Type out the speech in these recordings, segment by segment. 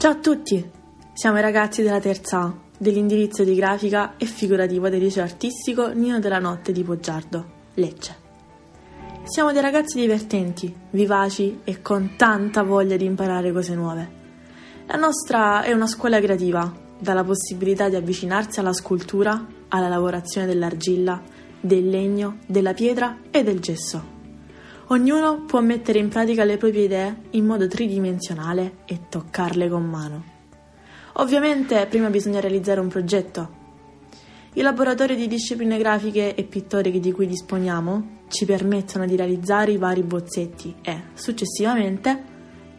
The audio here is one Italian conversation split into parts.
Ciao a tutti, siamo i ragazzi della terza A, dell'indirizzo di grafica e figurativa del liceo artistico Nino della Notte di Poggiardo, Lecce. Siamo dei ragazzi divertenti, vivaci e con tanta voglia di imparare cose nuove. La nostra è una scuola creativa, dalla possibilità di avvicinarsi alla scultura, alla lavorazione dell'argilla, del legno, della pietra e del gesso. Ognuno può mettere in pratica le proprie idee in modo tridimensionale e toccarle con mano. Ovviamente prima bisogna realizzare un progetto. I laboratori di discipline grafiche e pittoriche di cui disponiamo ci permettono di realizzare i vari bozzetti e, successivamente,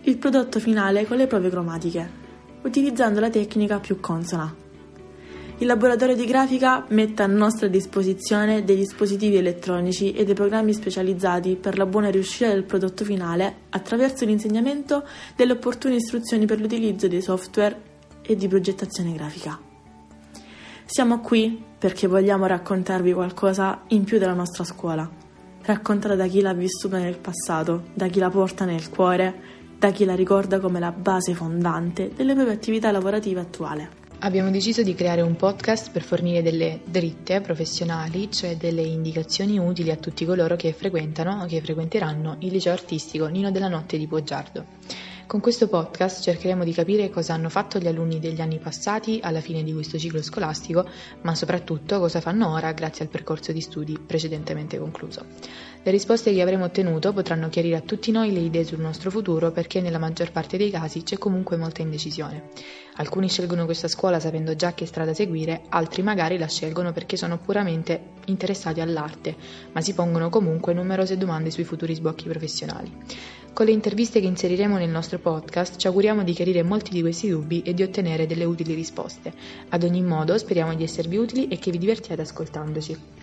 il prodotto finale con le prove cromatiche, utilizzando la tecnica più consona il laboratorio di grafica mette a nostra disposizione dei dispositivi elettronici e dei programmi specializzati per la buona riuscita del prodotto finale attraverso l'insegnamento delle opportune istruzioni per l'utilizzo dei software e di progettazione grafica. Siamo qui perché vogliamo raccontarvi qualcosa in più della nostra scuola, raccontata da chi l'ha vissuta nel passato, da chi la porta nel cuore, da chi la ricorda come la base fondante delle proprie attività lavorative attuali. Abbiamo deciso di creare un podcast per fornire delle dritte professionali, cioè delle indicazioni utili a tutti coloro che frequentano o che frequenteranno il liceo artistico Nino della Notte di Poggiardo. Con questo podcast cercheremo di capire cosa hanno fatto gli alunni degli anni passati alla fine di questo ciclo scolastico, ma soprattutto cosa fanno ora grazie al percorso di studi precedentemente concluso. Le risposte che avremo ottenuto potranno chiarire a tutti noi le idee sul nostro futuro perché nella maggior parte dei casi c'è comunque molta indecisione. Alcuni scelgono questa scuola sapendo già che strada seguire, altri magari la scelgono perché sono puramente interessati all'arte, ma si pongono comunque numerose domande sui futuri sbocchi professionali. Con le interviste che inseriremo nel nostro podcast ci auguriamo di chiarire molti di questi dubbi e di ottenere delle utili risposte. Ad ogni modo speriamo di esservi utili e che vi divertiate ascoltandoci.